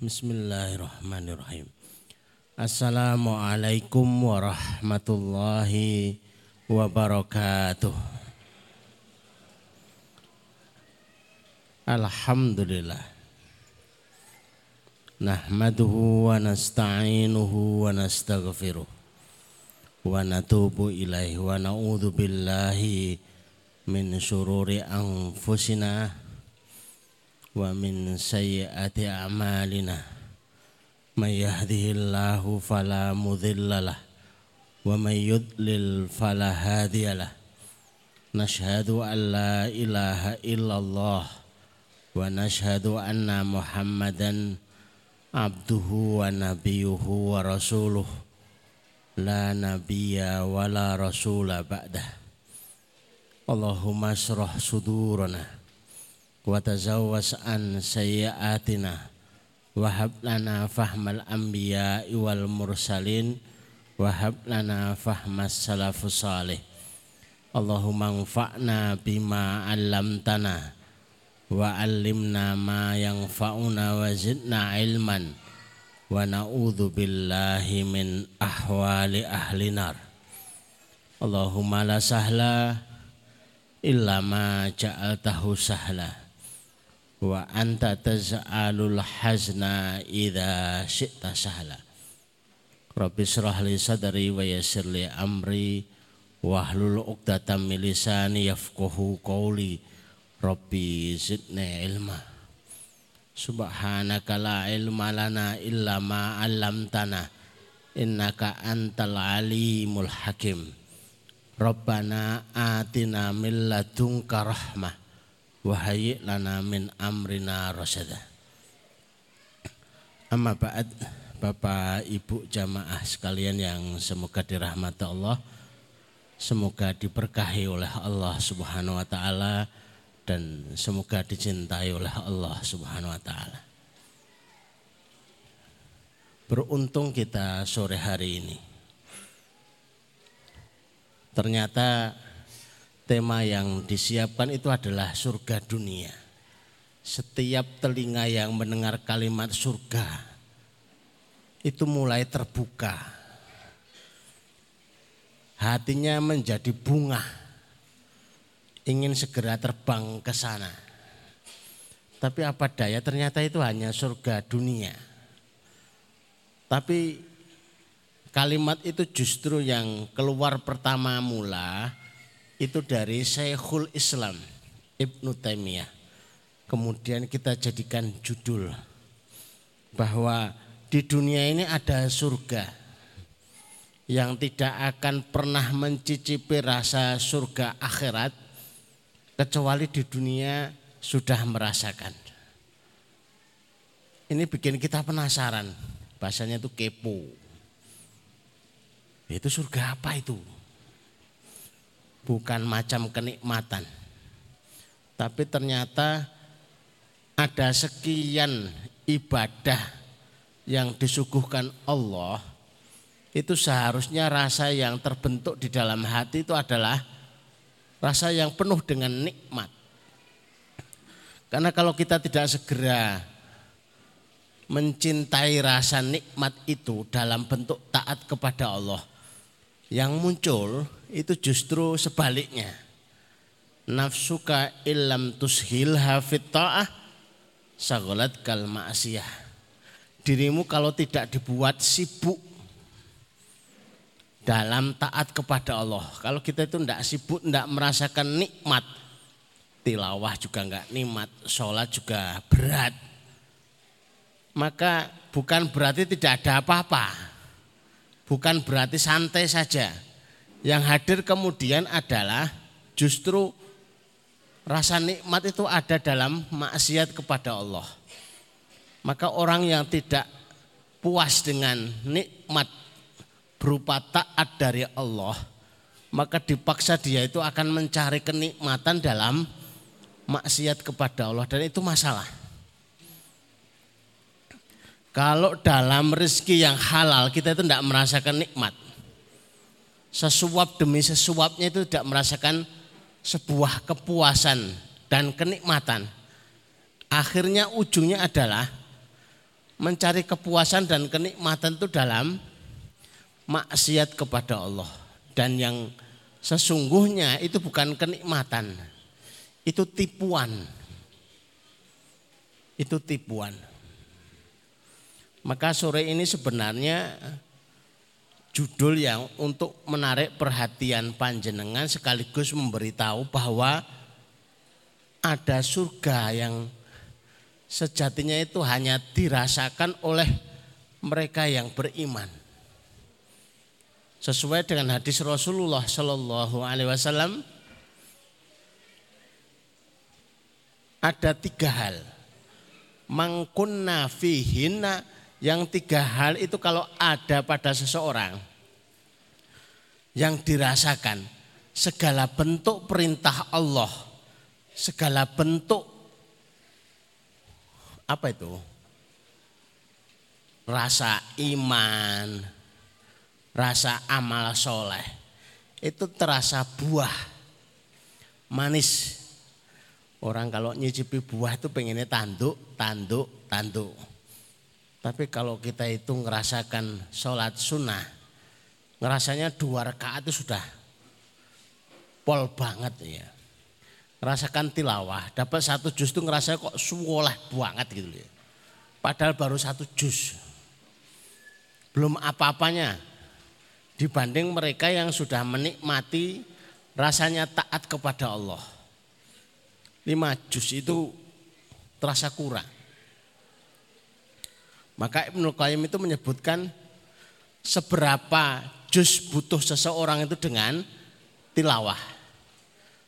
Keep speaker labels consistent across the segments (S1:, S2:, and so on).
S1: Bismillahirrahmanirrahim. Assalamualaikum warahmatullahi wabarakatuh. Alhamdulillah. Nahmaduhu wa nasta'inuhu wa nastaghfiruh. Wa natubu ilaihi wa na'udhu billahi min syururi anfusina ومن سيئات أعمالنا من يهده الله فلا مضل له ومن يضلل فلا هادي له نشهد أن لا إله إلا الله ونشهد أن محمدا عبده ونبيه ورسوله لا نبي ولا رسول بعده اللهم اشرح صدورنا وتزوس عن سيئاتنا وهب لنا فهم الأنبياء والمرسلين وهب لنا فهم السلف الصالح اللهم انفعنا بما علمتنا wa allimna ma yanfa'una wa zidna ilman wa na'udzu billahi min ahwali ahli nar Allahumma la sahla illa ma ja'altahu sahla wa anta taz'alul hazna idza syi'ta sahla Rabbi syrah li sadri wa yassir li amri wahlul 'uqdatam min lisani yafqahu qawli. Rabbi zidni ilma. Subhanaka la ilma lana illa ma 'allamtana. Innaka antal alimul hakim. Rabbana atina min ladunka rahmah wa hayyi lana min amrina rasyada Amma ba'd Bapak Ibu jamaah sekalian yang semoga dirahmati Allah Semoga diberkahi oleh Allah Subhanahu wa taala dan semoga dicintai oleh Allah Subhanahu wa taala. Beruntung kita sore hari ini. Ternyata tema yang disiapkan itu adalah surga dunia. Setiap telinga yang mendengar kalimat surga itu mulai terbuka. Hatinya menjadi bunga ingin segera terbang ke sana. Tapi apa daya ternyata itu hanya surga dunia. Tapi kalimat itu justru yang keluar pertama mula itu dari Syekhul Islam Ibnu Taimiyah. Kemudian kita jadikan judul bahwa di dunia ini ada surga yang tidak akan pernah mencicipi rasa surga akhirat kecuali di dunia sudah merasakan. Ini bikin kita penasaran, bahasanya itu kepo. Itu surga apa itu? Bukan macam kenikmatan. Tapi ternyata ada sekian ibadah yang disuguhkan Allah itu seharusnya rasa yang terbentuk di dalam hati itu adalah rasa yang penuh dengan nikmat. Karena kalau kita tidak segera mencintai rasa nikmat itu dalam bentuk taat kepada Allah, yang muncul itu justru sebaliknya. Nafsuka illam tushil hafid ta'ah sagolat kal ma'asiyah. Dirimu kalau tidak dibuat sibuk dalam taat kepada Allah. Kalau kita itu tidak sibuk, tidak merasakan nikmat, tilawah juga enggak nikmat, sholat juga berat. Maka bukan berarti tidak ada apa-apa. Bukan berarti santai saja. Yang hadir kemudian adalah justru rasa nikmat itu ada dalam maksiat kepada Allah. Maka orang yang tidak puas dengan nikmat berupa taat dari Allah, maka dipaksa dia itu akan mencari kenikmatan dalam maksiat kepada Allah dan itu masalah. Kalau dalam rezeki yang halal kita itu tidak merasakan nikmat. Sesuap demi sesuapnya itu tidak merasakan sebuah kepuasan dan kenikmatan. Akhirnya ujungnya adalah mencari kepuasan dan kenikmatan itu dalam maksiat kepada Allah. Dan yang sesungguhnya itu bukan kenikmatan, itu tipuan. Itu tipuan. Maka sore ini sebenarnya judul yang untuk menarik perhatian panjenengan sekaligus memberitahu bahwa ada surga yang sejatinya itu hanya dirasakan oleh mereka yang beriman. Sesuai dengan hadis Rasulullah Shallallahu Alaihi Wasallam, ada tiga hal. Mangkunna fihina yang tiga hal itu kalau ada pada seseorang yang dirasakan segala bentuk perintah Allah, segala bentuk apa itu? Rasa iman, rasa amal soleh. Itu terasa buah, manis. Orang kalau nyicipi buah itu pengennya tanduk, tanduk, tanduk. Tapi kalau kita itu ngerasakan sholat sunnah, ngerasanya dua rakaat itu sudah pol banget ya rasakan tilawah, dapat satu juz itu ngerasa kok suwolah banget gitu ya. Padahal baru satu juz. Belum apa-apanya dibanding mereka yang sudah menikmati rasanya taat kepada Allah. Lima juz itu terasa kurang. Maka Ibnu Qayyim itu menyebutkan seberapa juz butuh seseorang itu dengan tilawah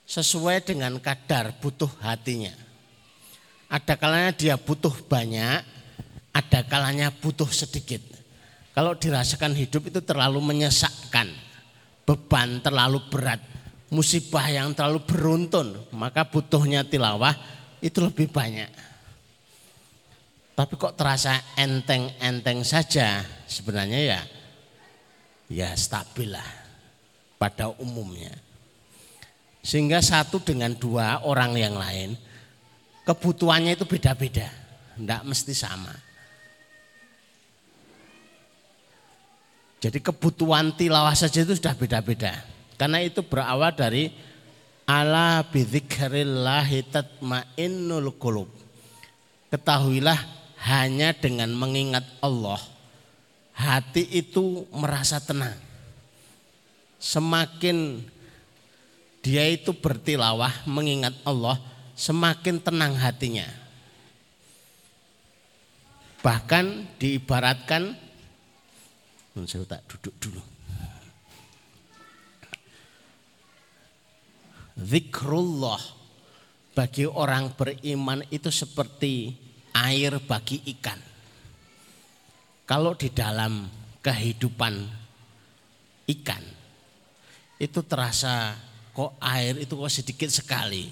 S1: sesuai dengan kadar butuh hatinya. Ada kalanya dia butuh banyak, ada kalanya butuh sedikit. Kalau dirasakan hidup itu terlalu menyesakkan, beban terlalu berat, musibah yang terlalu beruntun, maka butuhnya tilawah itu lebih banyak. Tapi kok terasa enteng-enteng saja sebenarnya ya ya stabil lah pada umumnya. Sehingga satu dengan dua orang yang lain kebutuhannya itu beda-beda, tidak mesti sama. Jadi kebutuhan tilawah saja itu sudah beda-beda. Karena itu berawal dari ala bidzikrillahi tatmainnul qulub. Ketahuilah hanya dengan mengingat Allah hati itu merasa tenang. Semakin dia itu bertilawah mengingat Allah semakin tenang hatinya. Bahkan diibaratkan saya tak duduk dulu. Zikrullah bagi orang beriman itu seperti air bagi ikan. Kalau di dalam kehidupan ikan itu terasa kok air itu kok sedikit sekali.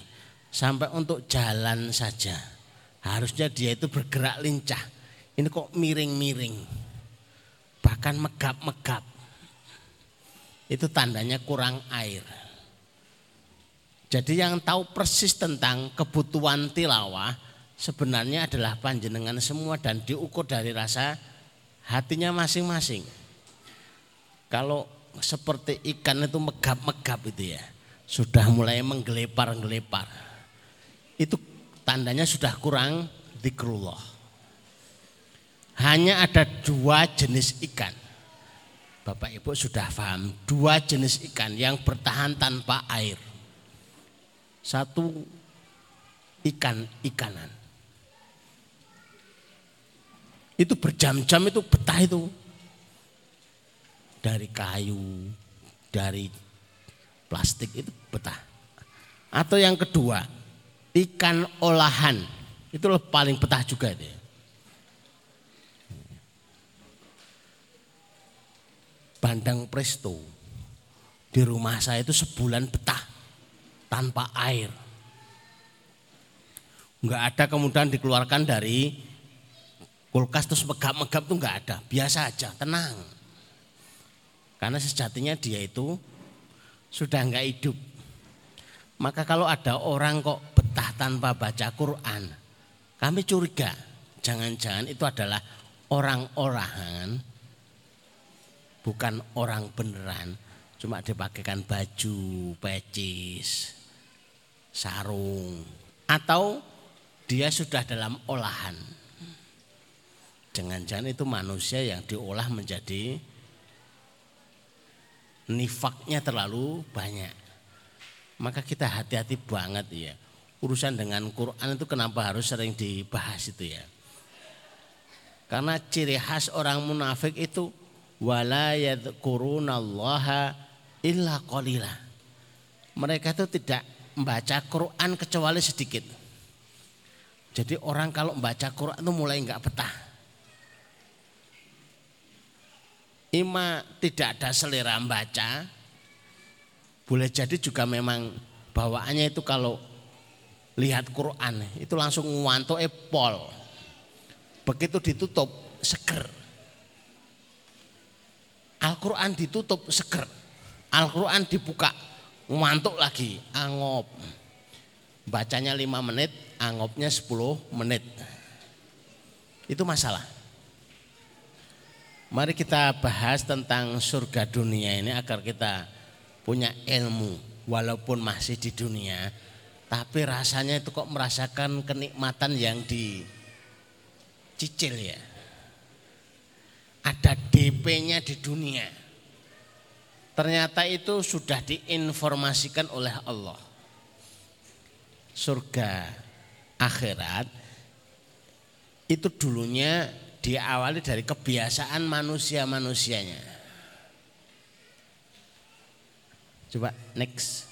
S1: Sampai untuk jalan saja. Harusnya dia itu bergerak lincah. Ini kok miring-miring. Bahkan megap-megap. Itu tandanya kurang air. Jadi yang tahu persis tentang kebutuhan tilawah sebenarnya adalah panjenengan semua dan diukur dari rasa hatinya masing-masing. Kalau seperti ikan itu megap-megap itu ya sudah mulai menggelepar-gelepar. Itu tandanya sudah kurang zikrullah. Hanya ada dua jenis ikan. Bapak Ibu sudah paham, dua jenis ikan yang bertahan tanpa air. Satu ikan-ikanan. Itu berjam-jam itu betah itu. Dari kayu, dari plastik itu betah. Atau yang kedua, ikan olahan. Itu paling betah juga itu. Bandang presto. Di rumah saya itu sebulan betah tanpa air. Enggak ada kemudian dikeluarkan dari kulkas terus megap-megap tuh enggak ada. Biasa aja, tenang. Karena sejatinya dia itu sudah enggak hidup. Maka kalau ada orang kok betah tanpa baca Quran, kami curiga jangan-jangan itu adalah orang-orangan bukan orang beneran cuma dipakaikan baju, pecis, sarung atau dia sudah dalam olahan. Jangan-jangan itu manusia yang diolah menjadi nifaknya terlalu banyak. Maka kita hati-hati banget ya. Urusan dengan Quran itu kenapa harus sering dibahas itu ya. Karena ciri khas orang munafik itu wala yadhkurunallaha illa qalila. Mereka itu tidak membaca Quran kecuali sedikit. Jadi orang kalau membaca Quran itu mulai enggak betah. Ima tidak ada selera membaca. Boleh jadi juga memang bawaannya itu kalau lihat Quran itu langsung ngantuk epol Begitu ditutup seger. Al-Quran ditutup seger. Al-Quran dibuka ngantuk lagi angop. Bacanya 5 menit, angopnya 10 menit. Itu masalah. Mari kita bahas tentang surga dunia ini agar kita punya ilmu walaupun masih di dunia tapi rasanya itu kok merasakan kenikmatan yang di cicil ya. Ada DP-nya di dunia. Ternyata itu sudah diinformasikan oleh Allah. Surga akhirat itu dulunya diawali dari kebiasaan manusia-manusianya. Coba next.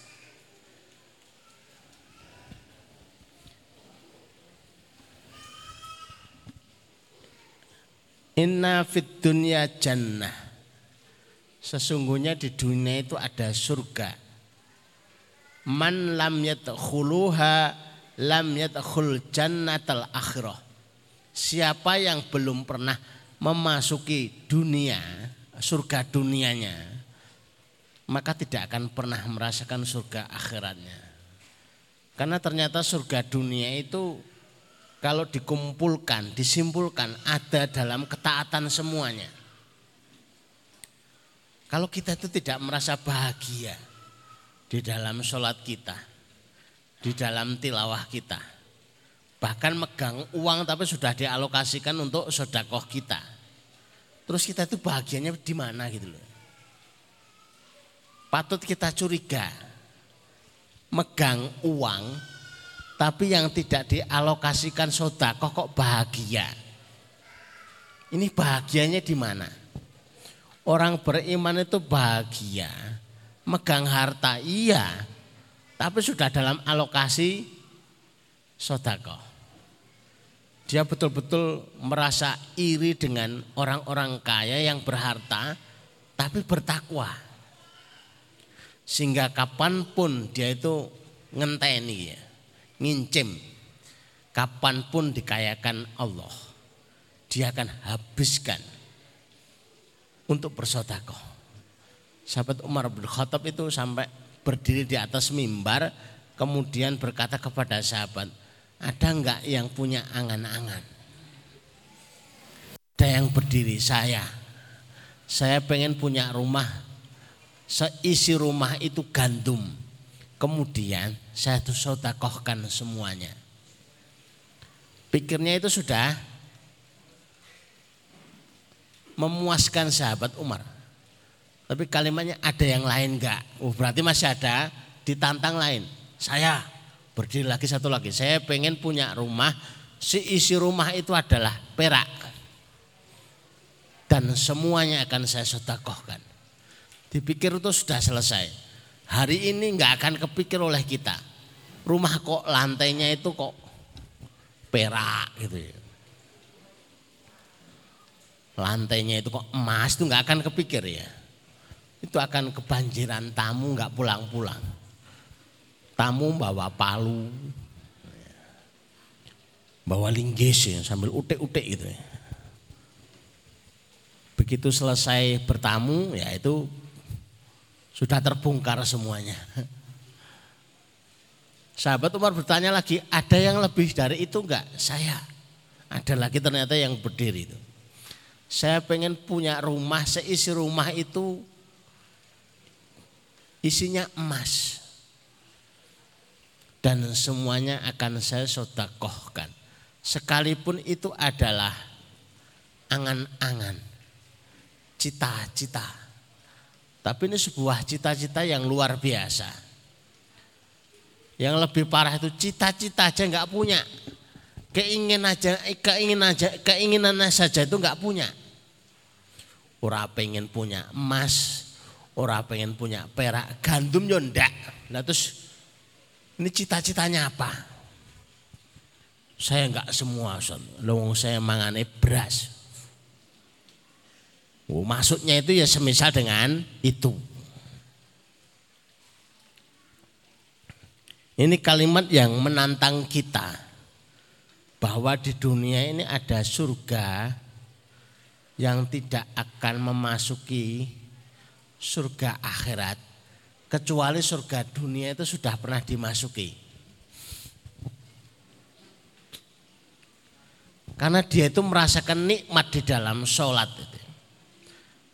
S1: Inna fit dunya jannah. Sesungguhnya di dunia itu ada surga. Man lam yadkhuluha lam yadkhul jannatal akhirah. Siapa yang belum pernah memasuki dunia, surga dunianya, maka tidak akan pernah merasakan surga akhiratnya. Karena ternyata surga dunia itu kalau dikumpulkan, disimpulkan ada dalam ketaatan semuanya. Kalau kita itu tidak merasa bahagia di dalam sholat kita, di dalam tilawah kita, bahkan megang uang tapi sudah dialokasikan untuk sodakoh kita. Terus kita itu bahagianya di mana gitu loh. Patut kita curiga, megang uang tapi yang tidak dialokasikan sodako kok bahagia. Ini bahagianya di mana? Orang beriman itu bahagia, megang harta iya, tapi sudah dalam alokasi sodako. Dia betul-betul merasa iri dengan orang-orang kaya yang berharta, tapi bertakwa. Sehingga kapan pun dia itu ngenteni ya ngincim kapan pun dikayakan Allah dia akan habiskan untuk bersodakoh sahabat Umar bin Khattab itu sampai berdiri di atas mimbar kemudian berkata kepada sahabat ada enggak yang punya angan-angan ada yang berdiri saya saya pengen punya rumah seisi rumah itu gandum kemudian saya tuh sodakohkan semuanya. Pikirnya itu sudah memuaskan sahabat Umar. Tapi kalimatnya ada yang lain enggak? Oh, berarti masih ada ditantang lain. Saya berdiri lagi satu lagi. Saya pengen punya rumah, si isi rumah itu adalah perak. Dan semuanya akan saya sodakohkan. Dipikir itu sudah selesai. Hari ini enggak akan kepikir oleh kita rumah kok lantainya itu kok perak gitu ya. Lantainya itu kok emas itu nggak akan kepikir ya. Itu akan kebanjiran tamu nggak pulang-pulang. Tamu bawa palu, bawa linggis ya, sambil utek-utek gitu ya. Begitu selesai bertamu ya itu sudah terbongkar semuanya. Sahabat Umar bertanya lagi, ada yang lebih dari itu enggak? Saya. Ada lagi ternyata yang berdiri itu. Saya pengen punya rumah, seisi rumah itu isinya emas. Dan semuanya akan saya sodakohkan. Sekalipun itu adalah angan-angan, cita-cita. Tapi ini sebuah cita-cita yang luar biasa. Yang lebih parah itu cita-cita aja nggak punya. Keinginan aja, keinginan aja, keinginan saja itu nggak punya. Ora pengen punya emas, ora pengen punya perak, gandum yo ndak. Nah terus ini cita-citanya apa? Saya enggak semua, son. Lowong saya mangane beras. Oh, maksudnya itu ya semisal dengan itu. Ini kalimat yang menantang kita bahwa di dunia ini ada surga yang tidak akan memasuki surga akhirat kecuali surga dunia itu sudah pernah dimasuki. Karena dia itu merasakan nikmat di dalam sholat.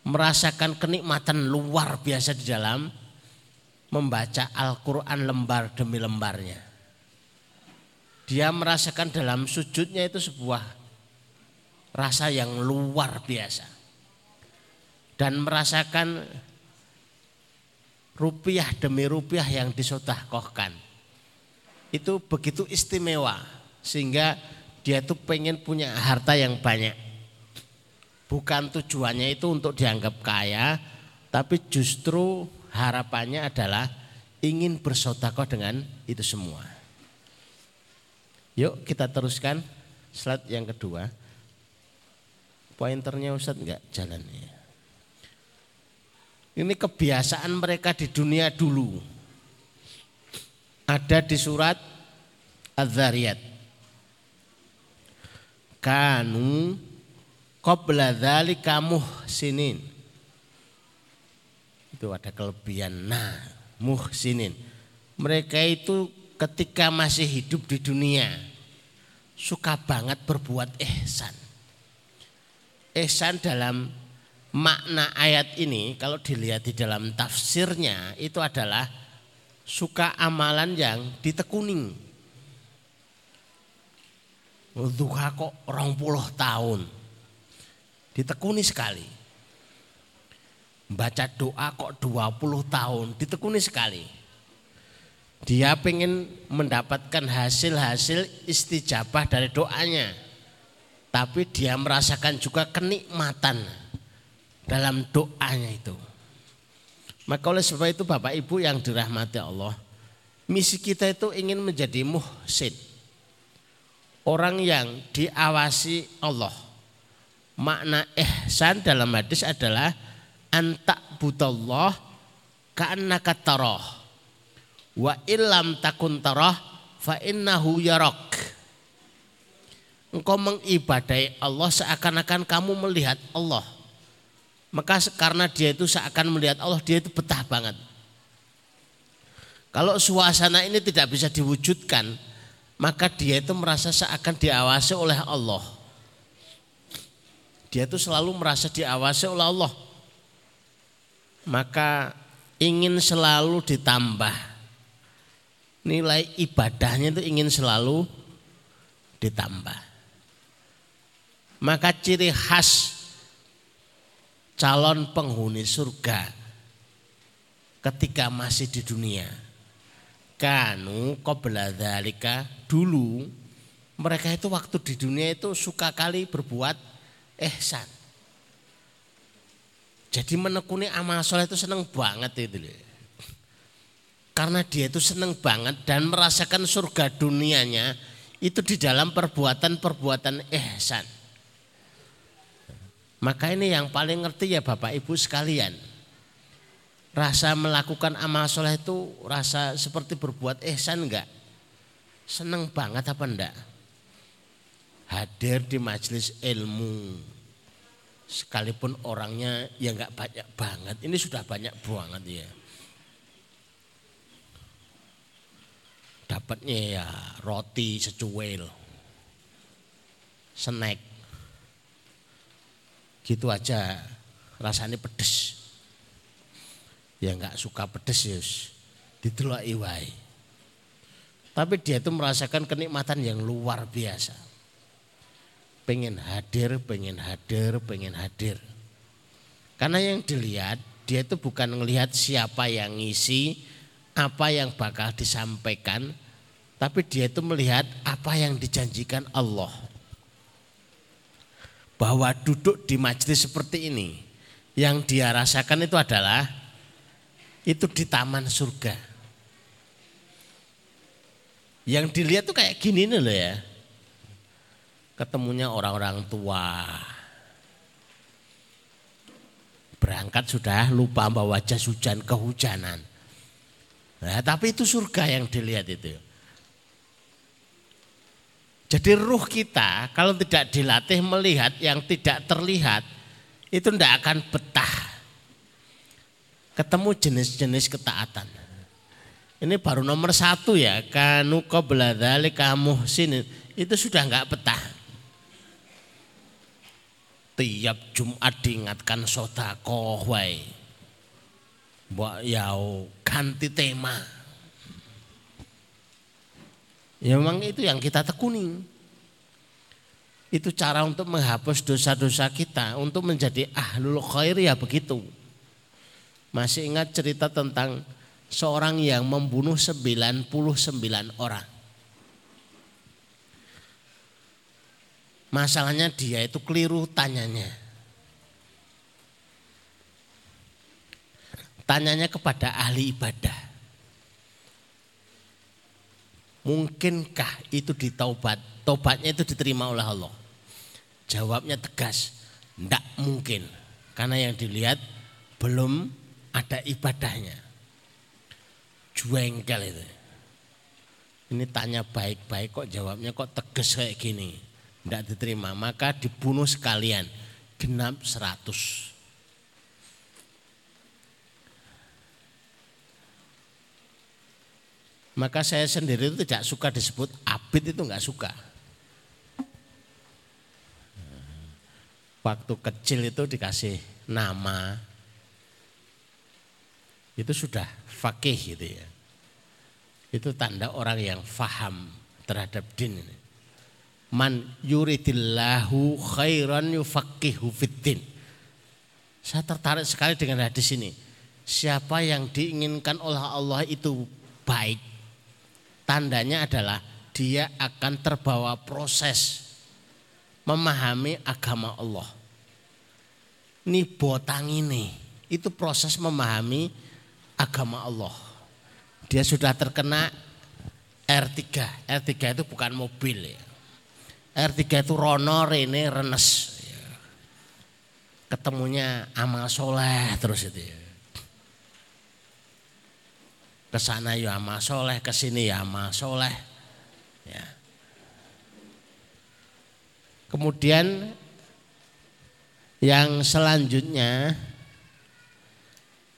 S1: Merasakan kenikmatan luar biasa di dalam membaca Al-Quran lembar demi lembarnya. Dia merasakan dalam sujudnya itu sebuah rasa yang luar biasa. Dan merasakan rupiah demi rupiah yang disodakohkan. Itu begitu istimewa sehingga dia tuh pengen punya harta yang banyak. Bukan tujuannya itu untuk dianggap kaya, tapi justru harapannya adalah ingin bersodakoh dengan itu semua. Yuk kita teruskan slide yang kedua. Pointernya Ustadz enggak jalannya. Ini kebiasaan mereka di dunia dulu. Ada di surat Az-Zariyat. Kanu qabla dzalika muhsinin. Itu ada kelebihan. Nah, muhsinin. Mereka itu ketika masih hidup di dunia suka banget berbuat ihsan. Ihsan dalam makna ayat ini kalau dilihat di dalam tafsirnya itu adalah suka amalan yang ditekuni. Duha kok orang puluh tahun. Ditekuni sekali. Baca doa kok 20 tahun. Ditekuni sekali. Dia pengen mendapatkan hasil-hasil istijabah dari doanya. Tapi dia merasakan juga kenikmatan dalam doanya itu. Maka oleh sebab itu Bapak Ibu yang dirahmati Allah, misi kita itu ingin menjadi muhsin. Orang yang diawasi Allah. Makna ihsan dalam hadis adalah antak butallah ka'annaka tarah. Wa illam takun tarah fa innahu yarak. Engkau mengibadai Allah seakan-akan kamu melihat Allah. Maka karena dia itu seakan melihat Allah, dia itu betah banget. Kalau suasana ini tidak bisa diwujudkan, maka dia itu merasa seakan diawasi oleh Allah. Dia itu selalu merasa diawasi oleh Allah. Maka ingin selalu ditambah. Nilai ibadahnya itu ingin selalu ditambah. Maka ciri khas calon penghuni surga ketika masih di dunia. Kanu qabla dzalika dulu mereka itu waktu di dunia itu suka kali berbuat ihsan. Jadi menekuni amal soleh itu seneng banget itu Karena dia itu seneng banget dan merasakan surga dunianya itu di dalam perbuatan-perbuatan ihsan. Maka ini yang paling ngerti ya Bapak Ibu sekalian. Rasa melakukan amal soleh itu rasa seperti berbuat ihsan enggak? Seneng banget apa enggak? Hadir di majelis ilmu. Sekalipun orangnya ya enggak banyak banget. Ini sudah banyak banget ya. Dapatnya ya roti secuil. Snack gitu aja rasanya pedes. Ya nggak suka pedes yus, didelok iwai. Tapi dia itu merasakan kenikmatan yang luar biasa. Pengen hadir, pengen hadir, pengen hadir. Karena yang dilihat dia itu bukan melihat siapa yang ngisi, apa yang bakal disampaikan, tapi dia itu melihat apa yang dijanjikan Allah. Bahwa duduk di majelis seperti ini, yang dia rasakan itu adalah itu di taman surga. Yang dilihat tuh kayak gini nih loh ya. Ketemunya orang-orang tua. Berangkat sudah lupa bawa jas hujan kehujanan. Nah, tapi itu surga yang dilihat itu. Jadi ruh kita kalau tidak dilatih melihat yang tidak terlihat itu tidak akan betah. Ketemu jenis-jenis ketaatan. Ini baru nomor satu ya, kanu kobladali kamu sini itu sudah nggak betah. Tiap Jumat diingatkan sodakoh wai. Mbak yau ganti tema Ya memang itu yang kita tekuni. Itu cara untuk menghapus dosa-dosa kita, untuk menjadi ahlul khair ya begitu. Masih ingat cerita tentang seorang yang membunuh 99 orang. Masalahnya dia itu keliru tanyanya. Tanyanya kepada ahli ibadah. Mungkinkah itu ditaubat? Tobatnya itu diterima oleh Allah. Jawabnya tegas, tidak mungkin. Karena yang dilihat belum ada ibadahnya. Juengkel itu. Ini tanya baik-baik kok jawabnya kok tegas kayak gini. Tidak diterima, maka dibunuh sekalian. Genap seratus. Maka saya sendiri itu tidak suka disebut abid itu nggak suka. Waktu kecil itu dikasih nama, itu sudah fakih gitu ya. Itu tanda orang yang faham terhadap din ini. Man yuridillahu khairan yufaqihu fiddin. Saya tertarik sekali dengan hadis ini. Siapa yang diinginkan oleh Allah itu baik, Tandanya adalah dia akan terbawa proses memahami agama Allah. Ini botang ini, itu proses memahami agama Allah. Dia sudah terkena R3. R3 itu bukan mobil ya. R3 itu rono, rene, renes. Ketemunya amal soleh terus itu ya ke sana ya amal soleh, ke sini ya amal soleh. Ya. Kemudian yang selanjutnya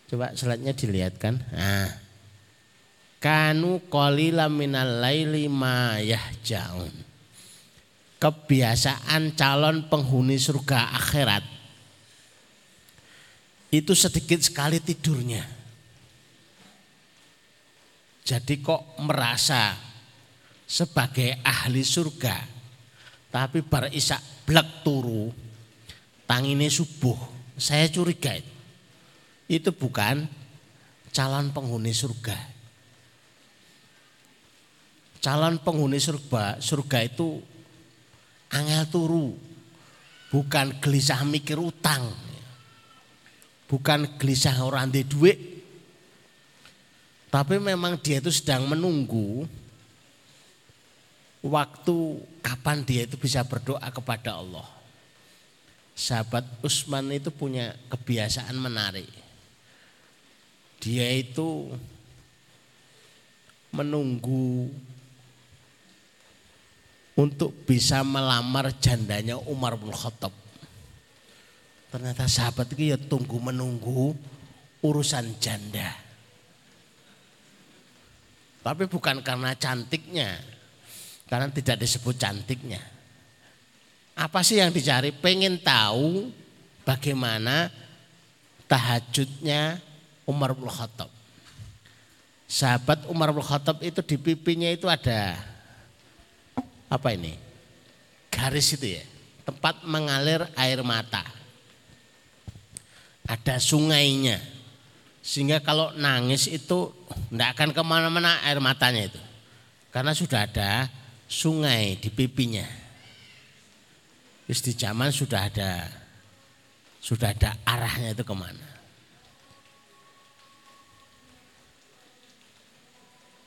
S1: coba slide-nya dilihatkan. Nah, kanu qalila minal laili ma yahjaun. Kebiasaan calon penghuni surga akhirat itu sedikit sekali tidurnya. Jadi kok merasa sebagai ahli surga. Tapi bar isak blek turu, tangine subuh. Saya curiga itu. Itu bukan calon penghuni surga. Calon penghuni surga, surga itu angel turu. Bukan gelisah mikir utang. Bukan gelisah orang di duit tapi memang dia itu sedang menunggu waktu kapan dia itu bisa berdoa kepada Allah. Sahabat Usman itu punya kebiasaan menarik. Dia itu menunggu untuk bisa melamar jandanya Umar bin Khattab. Ternyata sahabat itu ya tunggu menunggu urusan janda. Tapi bukan karena cantiknya. Karena tidak disebut cantiknya. Apa sih yang dicari? Pengen tahu bagaimana tahajudnya Umar bin Khattab. Sahabat Umar bin Khattab itu di pipinya itu ada apa ini? Garis itu ya, tempat mengalir air mata. Ada sungainya. Sehingga kalau nangis itu tidak akan ke mana-mana air matanya itu. Karena sudah ada sungai di pipinya. Terus di zaman sudah ada sudah ada arahnya itu ke mana.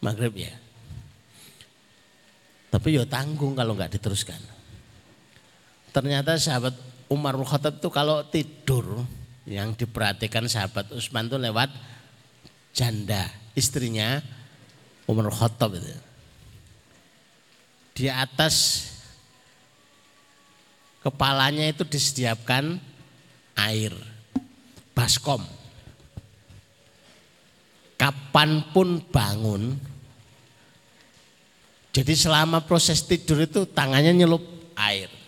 S1: Maghrib ya. Tapi ya tanggung kalau nggak diteruskan. Ternyata sahabat Umar Khattab itu kalau tidur yang diperhatikan sahabat Utsman itu lewat janda istrinya Umar Khattab itu. Di atas kepalanya itu disediakan air baskom. Kapan pun bangun, jadi selama proses tidur itu tangannya nyelup air.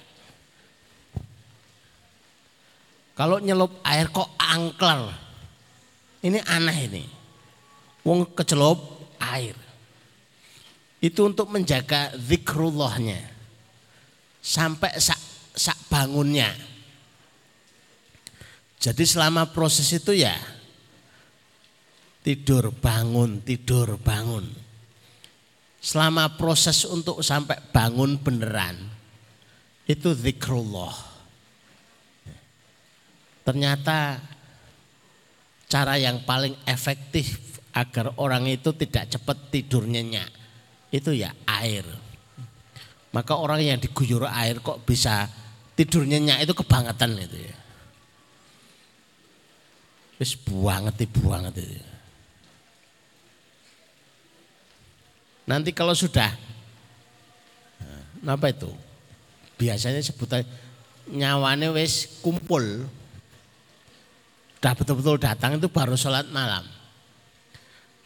S1: Kalau nyelup air kok angker. Ini aneh ini. Wong kecelup air. Itu untuk menjaga zikrullahnya. Sampai sak, sak bangunnya. Jadi selama proses itu ya tidur bangun, tidur bangun. Selama proses untuk sampai bangun beneran itu zikrullah. Ternyata cara yang paling efektif agar orang itu tidak cepat tidur nyenyak itu ya air. Maka orang yang diguyur air kok bisa tidur nyenyak itu kebangetan itu ya. Wis banget banget itu. Nanti kalau sudah nah, apa itu? Biasanya sebutan nyawane wis kumpul sudah betul-betul datang itu baru sholat malam.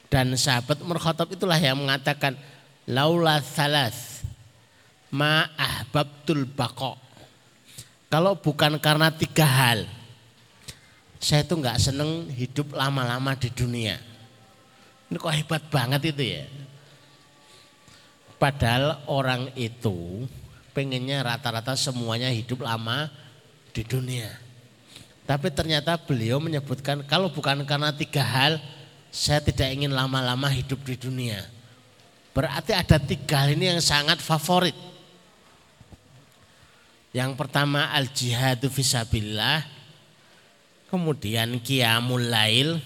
S1: Dan sahabat Umar Khattab itulah yang mengatakan laula salas ma ahbabtul bako. Kalau bukan karena tiga hal, saya itu nggak seneng hidup lama-lama di dunia. Ini kok hebat banget itu ya. Padahal orang itu pengennya rata-rata semuanya hidup lama di dunia. Tapi ternyata beliau menyebutkan kalau bukan karena tiga hal saya tidak ingin lama-lama hidup di dunia. Berarti ada tiga hal ini yang sangat favorit. Yang pertama al jihadu fisabillah, kemudian qiyamul lail,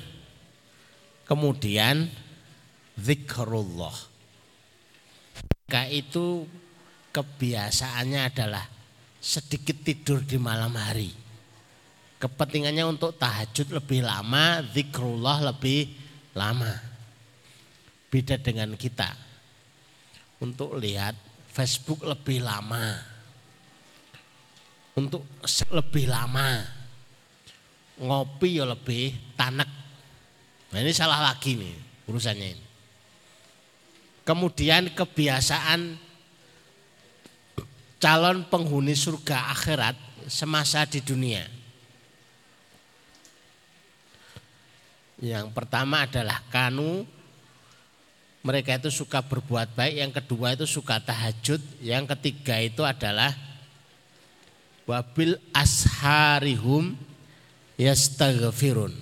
S1: kemudian zikrullah. Maka itu kebiasaannya adalah sedikit tidur di malam hari kepentingannya untuk tahajud lebih lama, zikrullah lebih lama. Beda dengan kita. Untuk lihat Facebook lebih lama. Untuk lebih lama. Ngopi ya lebih tanek. Nah ini salah lagi nih urusannya ini. Kemudian kebiasaan calon penghuni surga akhirat semasa di dunia Yang pertama adalah kanu mereka itu suka berbuat baik, yang kedua itu suka tahajud, yang ketiga itu adalah wabil asharihum yastaghfirun.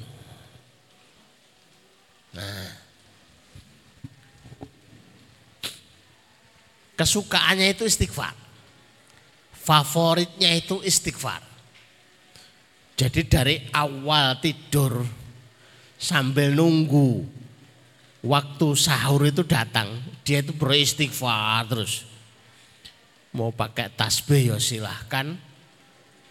S1: Nah, kesukaannya itu istighfar. Favoritnya itu istighfar. Jadi dari awal tidur sambil nunggu waktu sahur itu datang, dia itu beristighfar terus. Mau pakai tasbih ya silahkan,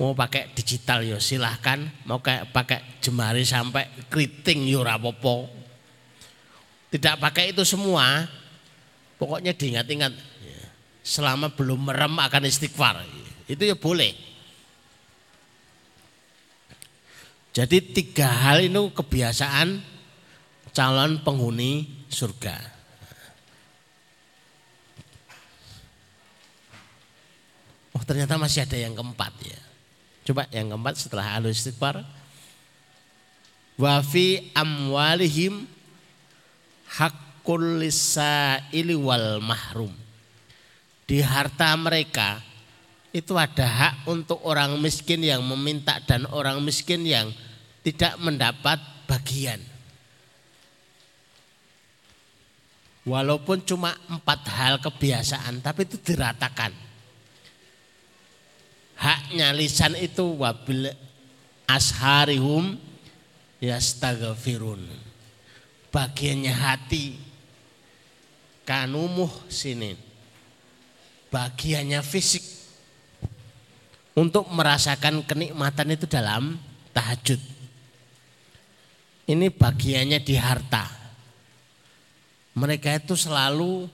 S1: mau pakai digital ya silahkan, mau kayak pakai jemari sampai keriting ya rapopo. Tidak pakai itu semua, pokoknya diingat-ingat selama belum merem akan istighfar. Itu ya boleh. Jadi tiga hal itu kebiasaan calon penghuni surga. Oh ternyata masih ada yang keempat ya. Coba yang keempat setelah al istighfar. Wa fi amwalihim hakul lisaili wal mahrum. Di harta mereka itu ada hak untuk orang miskin yang meminta dan orang miskin yang tidak mendapat bagian. Walaupun cuma empat hal kebiasaan, tapi itu diratakan. Haknya lisan itu wabil asharihum yastaghfirun. Bagiannya hati kanumuh sini. Bagiannya fisik untuk merasakan kenikmatan itu dalam tahajud. Ini bagiannya di harta mereka itu selalu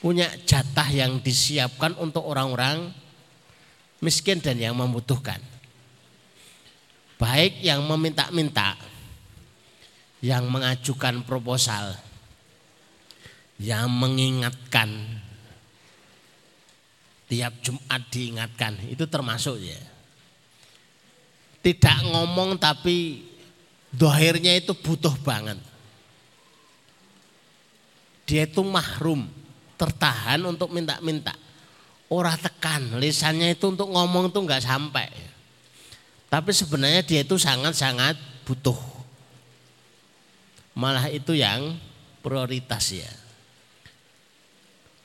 S1: punya jatah yang disiapkan untuk orang-orang miskin dan yang membutuhkan. Baik yang meminta-minta, yang mengajukan proposal, yang mengingatkan tiap Jumat diingatkan, itu termasuk ya. Tidak ngomong tapi dohirnya itu butuh banget. Dia itu mahrum, tertahan untuk minta-minta. Orang tekan, lisannya itu untuk ngomong tuh nggak sampai. Tapi sebenarnya dia itu sangat-sangat butuh. Malah itu yang prioritas ya.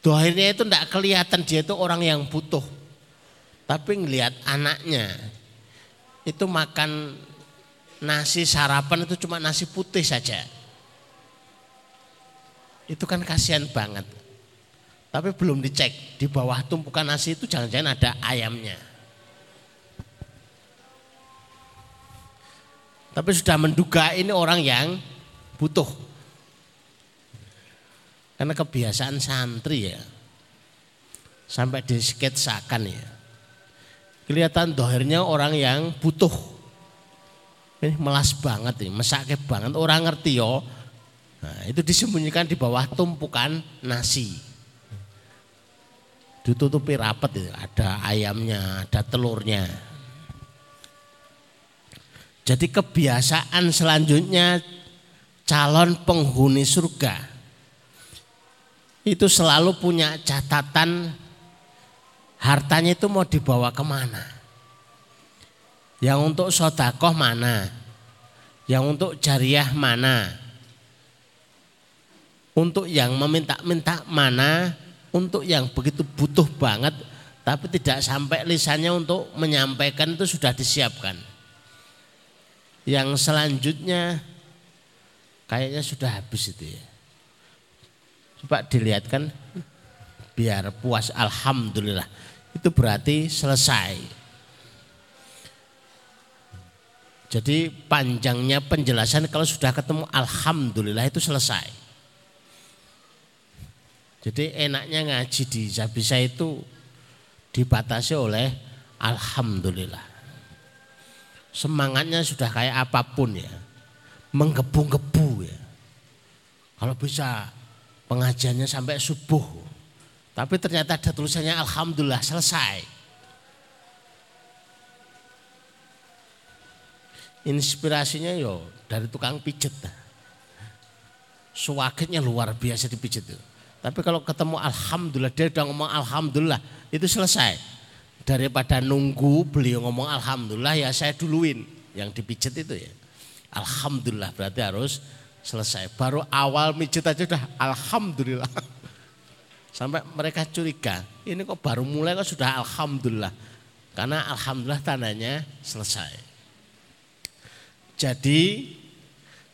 S1: Dohirnya itu tidak kelihatan dia itu orang yang butuh. Tapi ngelihat anaknya itu makan nasi sarapan itu cuma nasi putih saja. Itu kan kasihan banget. Tapi belum dicek di bawah tumpukan nasi itu jangan-jangan ada ayamnya. Tapi sudah menduga ini orang yang butuh. Karena kebiasaan santri ya. Sampai disketsakan ya. Kelihatan dohirnya orang yang butuh ini melas banget ini, mesake banget. Orang ngerti yo. Nah, itu disembunyikan di bawah tumpukan nasi. Ditutupi rapat itu, ada ayamnya, ada telurnya. Jadi kebiasaan selanjutnya calon penghuni surga itu selalu punya catatan hartanya itu mau dibawa ke mana. Yang untuk sodakoh mana? Yang untuk jariah mana? Untuk yang meminta-minta mana? Untuk yang begitu butuh banget tapi tidak sampai lisannya untuk menyampaikan itu sudah disiapkan. Yang selanjutnya kayaknya sudah habis itu ya. Coba dilihatkan biar puas alhamdulillah. Itu berarti selesai. Jadi panjangnya penjelasan kalau sudah ketemu Alhamdulillah itu selesai. Jadi enaknya ngaji di Zabisa itu dibatasi oleh Alhamdulillah. Semangatnya sudah kayak apa pun ya. Menggebu-gebu ya. Kalau bisa pengajiannya sampai subuh. Tapi ternyata ada tulisannya Alhamdulillah selesai. inspirasinya yo dari tukang pijet. Suwakitnya luar biasa dipijet itu. Tapi kalau ketemu alhamdulillah dia udah ngomong alhamdulillah itu selesai. Daripada nunggu beliau ngomong alhamdulillah ya saya duluin yang dipijet itu ya. Alhamdulillah berarti harus selesai. Baru awal mijet aja udah alhamdulillah. Sampai mereka curiga, ini kok baru mulai kok sudah alhamdulillah. Karena alhamdulillah tandanya selesai. Jadi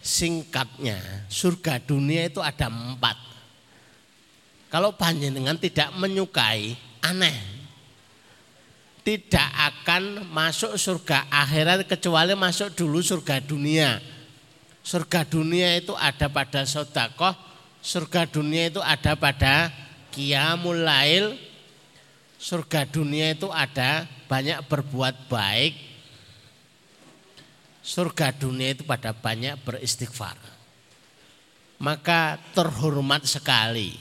S1: singkatnya surga dunia itu ada empat. Kalau panjenengan tidak menyukai aneh. Tidak akan masuk surga akhirat kecuali masuk dulu surga dunia. Surga dunia itu ada pada sodakoh, surga dunia itu ada pada kiamul lail, surga dunia itu ada banyak berbuat baik, surga dunia itu pada banyak beristighfar. Maka terhormat sekali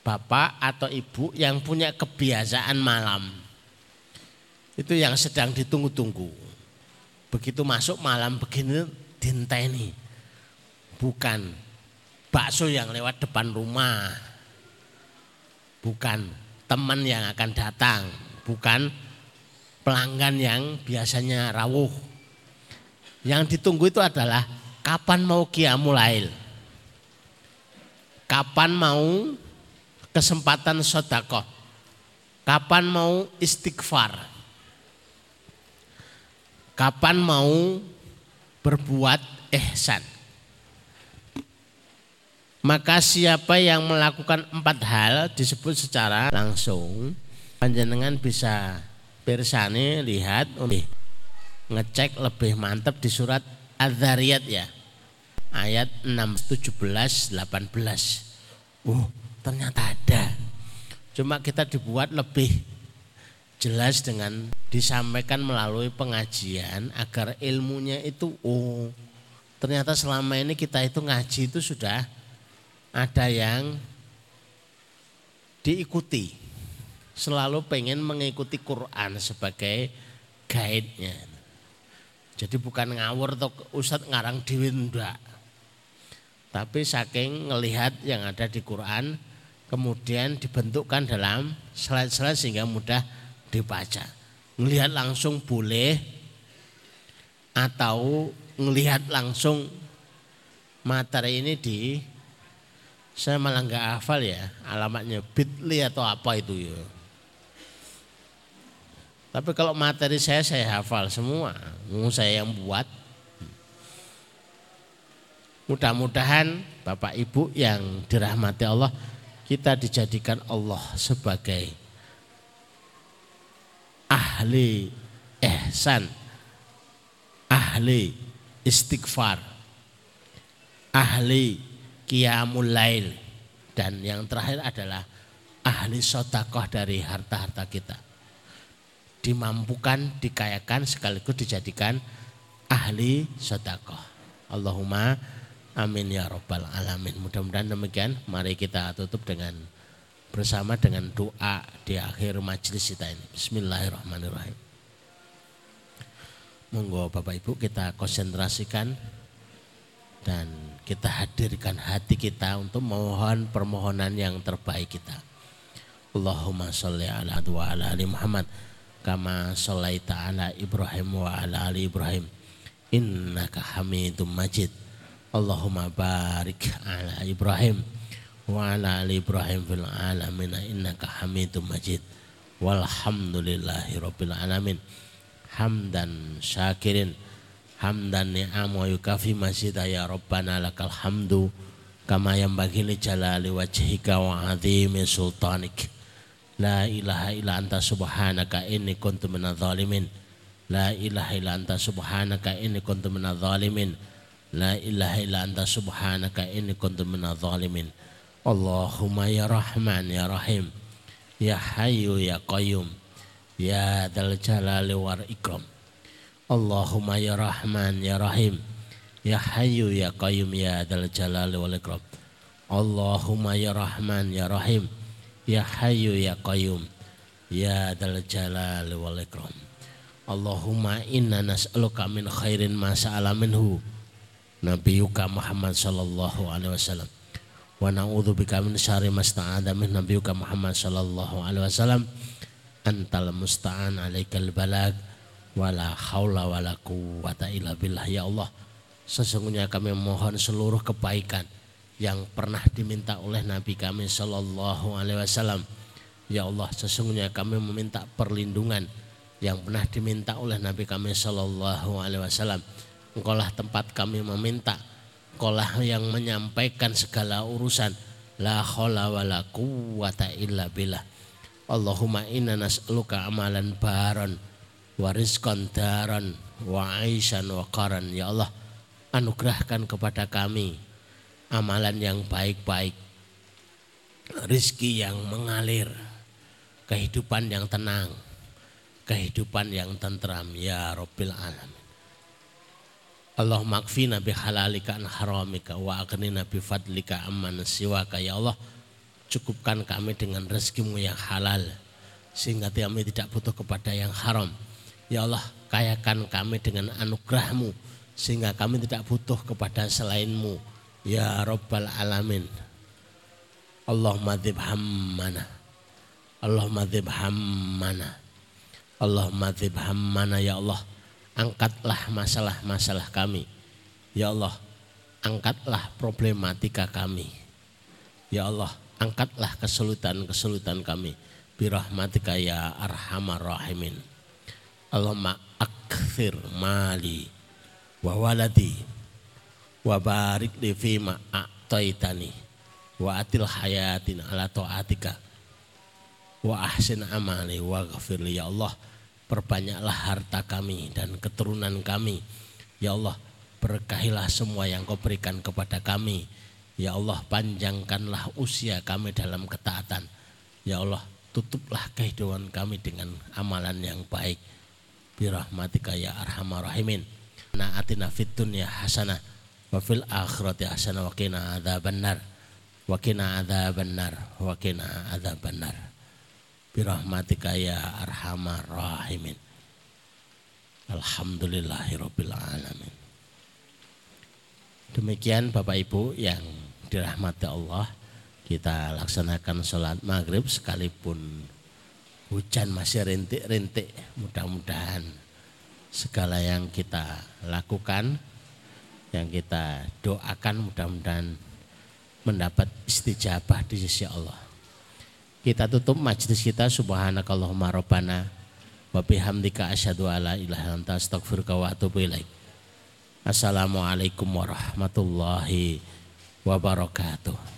S1: bapak atau ibu yang punya kebiasaan malam. Itu yang sedang ditunggu-tunggu. Begitu masuk malam begini dinteni. Bukan bakso yang lewat depan rumah. Bukan teman yang akan datang. Bukan pelanggan yang biasanya rawuh. Yang ditunggu itu adalah kapan mau kiamulail. Kapan mau kesempatan sodakoh. Kapan mau istighfar. Kapan mau berbuat ihsan. Maka siapa yang melakukan empat hal disebut secara langsung. Panjenengan bisa bersani lihat ngecek lebih mantap di surat Az-Zariyat ya. Ayat 6, 17, 18. Uh, ternyata ada. Cuma kita dibuat lebih jelas dengan disampaikan melalui pengajian agar ilmunya itu oh ternyata selama ini kita itu ngaji itu sudah ada yang diikuti selalu pengen mengikuti Quran sebagai guide-nya. Jadi bukan ngawur atau Ustadz ngarang dewi enggak. Tapi saking ngelihat yang ada di Quran kemudian dibentukkan dalam slide-slide sehingga mudah dibaca. Ngelihat langsung boleh atau ngelihat langsung materi ini di saya malah nggak hafal ya alamatnya bitly atau apa itu ya. Tapi kalau materi saya saya hafal semua, mau saya yang buat. Mudah-mudahan Bapak Ibu yang dirahmati Allah kita dijadikan Allah sebagai ahli ihsan, ahli istighfar, ahli qiyamul lail dan yang terakhir adalah ahli sodakoh dari harta-harta kita dimampukan, dikayakan sekaligus dijadikan ahli sedekah. Allahumma amin ya robbal alamin. Mudah-mudahan demikian. Mari kita tutup dengan bersama dengan doa di akhir majelis kita ini. Bismillahirrahmanirrahim. Monggo Bapak Ibu kita konsentrasikan dan kita hadirkan hati kita untuk mohon permohonan yang terbaik kita. Allahumma sholli ala wa ala ali Muhammad kama sholaita ala Ibrahim wa ala ali Ibrahim. Innaka hamidum majid. Allahumma barik ala Ibrahim wa ala ali Ibrahim fil alamin innaka hamidum majid. Walhamdulillahi rabbil alamin. Hamdan syakirin hamdan ni'am wa yukafi masjid ya rabbana lakal hamdu kama yang bagi li jalali wajhika wa azimi sultanik La ilaha illa anta subhanaka inni kuntu minadh zalimin. La ilaha illa anta subhanaka inni kuntu minadh zalimin. La ilaha illa anta subhanaka inni kuntu minadh zalimin. Allahumma ya Rahman ya Rahim. Ya Hayyu ya Qayyum. Ya Dzal Jalali wal Ikram. Allahumma ya Rahman ya Rahim. Ya Hayyu ya Qayyum ya Dzal Jalali wal Ikram. Allahumma ya Rahman ya Rahim. Ya Hayyu Ya Qayyum Ya Dal Jalal wal Ikram Allahumma inna nas'aluka min khairin ma sa'ala minhu Nabiyuka Muhammad sallallahu alaihi wasallam wa na'udzu bika min syarri ma sta'adha min nabiyuka Muhammad sallallahu alaihi wasallam antal musta'an alaikal balag wala haula wala quwata illa billah ya Allah sesungguhnya kami mohon seluruh kebaikan yang pernah diminta oleh Nabi kami Shallallahu Alaihi Wasallam. Ya Allah, sesungguhnya kami meminta perlindungan yang pernah diminta oleh Nabi kami Shallallahu Alaihi Wasallam. Engkaulah tempat kami meminta, engkaulah yang menyampaikan segala urusan. La khola wa la quwata illa billah. Allahumma inna nas'aluka amalan baron wa rizqan daran wa aishan wa. Ya Allah, anugerahkan kepada kami amalan yang baik-baik, rizki yang mengalir, kehidupan yang tenang, kehidupan yang tentram ya Rabbil Alamin. Allah makfina bi halalika an haramika wa aghnina bi fadlika amman siwaka ya Allah cukupkan kami dengan rezekimu yang halal sehingga kami tidak butuh kepada yang haram. Ya Allah, kayakan kami dengan anugerahmu sehingga kami tidak butuh kepada selainmu. Ya Rabbal Alamin. Allahumma dzib hammana. Allahumma dzib hammana. Allahumma dzib hammana ya Allah. Angkatlah masalah-masalah kami. Ya Allah, angkatlah problematika kami. Ya Allah, angkatlah kesulitan-kesulitan kami. Birahmatika ya arhamar rahimin. Allahumma akthir mali wa waladi wa barik li fima a'taitani wa atil hayatin ala ta'atika wa ahsin amali wa ghafirli ya Allah. Perbanyaklah harta kami dan keturunan kami. Ya Allah berkahilah semua yang kau berikan kepada kami. Ya Allah panjangkanlah usia kami dalam ketaatan. Ya Allah tutuplah kehidupan kami dengan amalan yang baik birahmatika ya arhamar rahimin. Na atina fid dunya hasanah wa fil akhirati hasanah wa qina adzabannar wa qina adzabannar wa qina adzabannar birahmatika ya arhamar rahimin. Alhamdulillahirabbil alamin. Demikian Bapak Ibu yang dirahmati Allah kita laksanakan sholat maghrib sekalipun hujan masih rintik-rintik mudah-mudahan segala yang kita lakukan yang kita doakan mudah-mudahan mendapat istijabah di sisi Allah. Kita tutup majlis kita subhanakallahumma rabbana wa bihamdika asyhadu alla ilaha anta astaghfiruka wa. Assalamualaikum warahmatullahi wabarakatuh.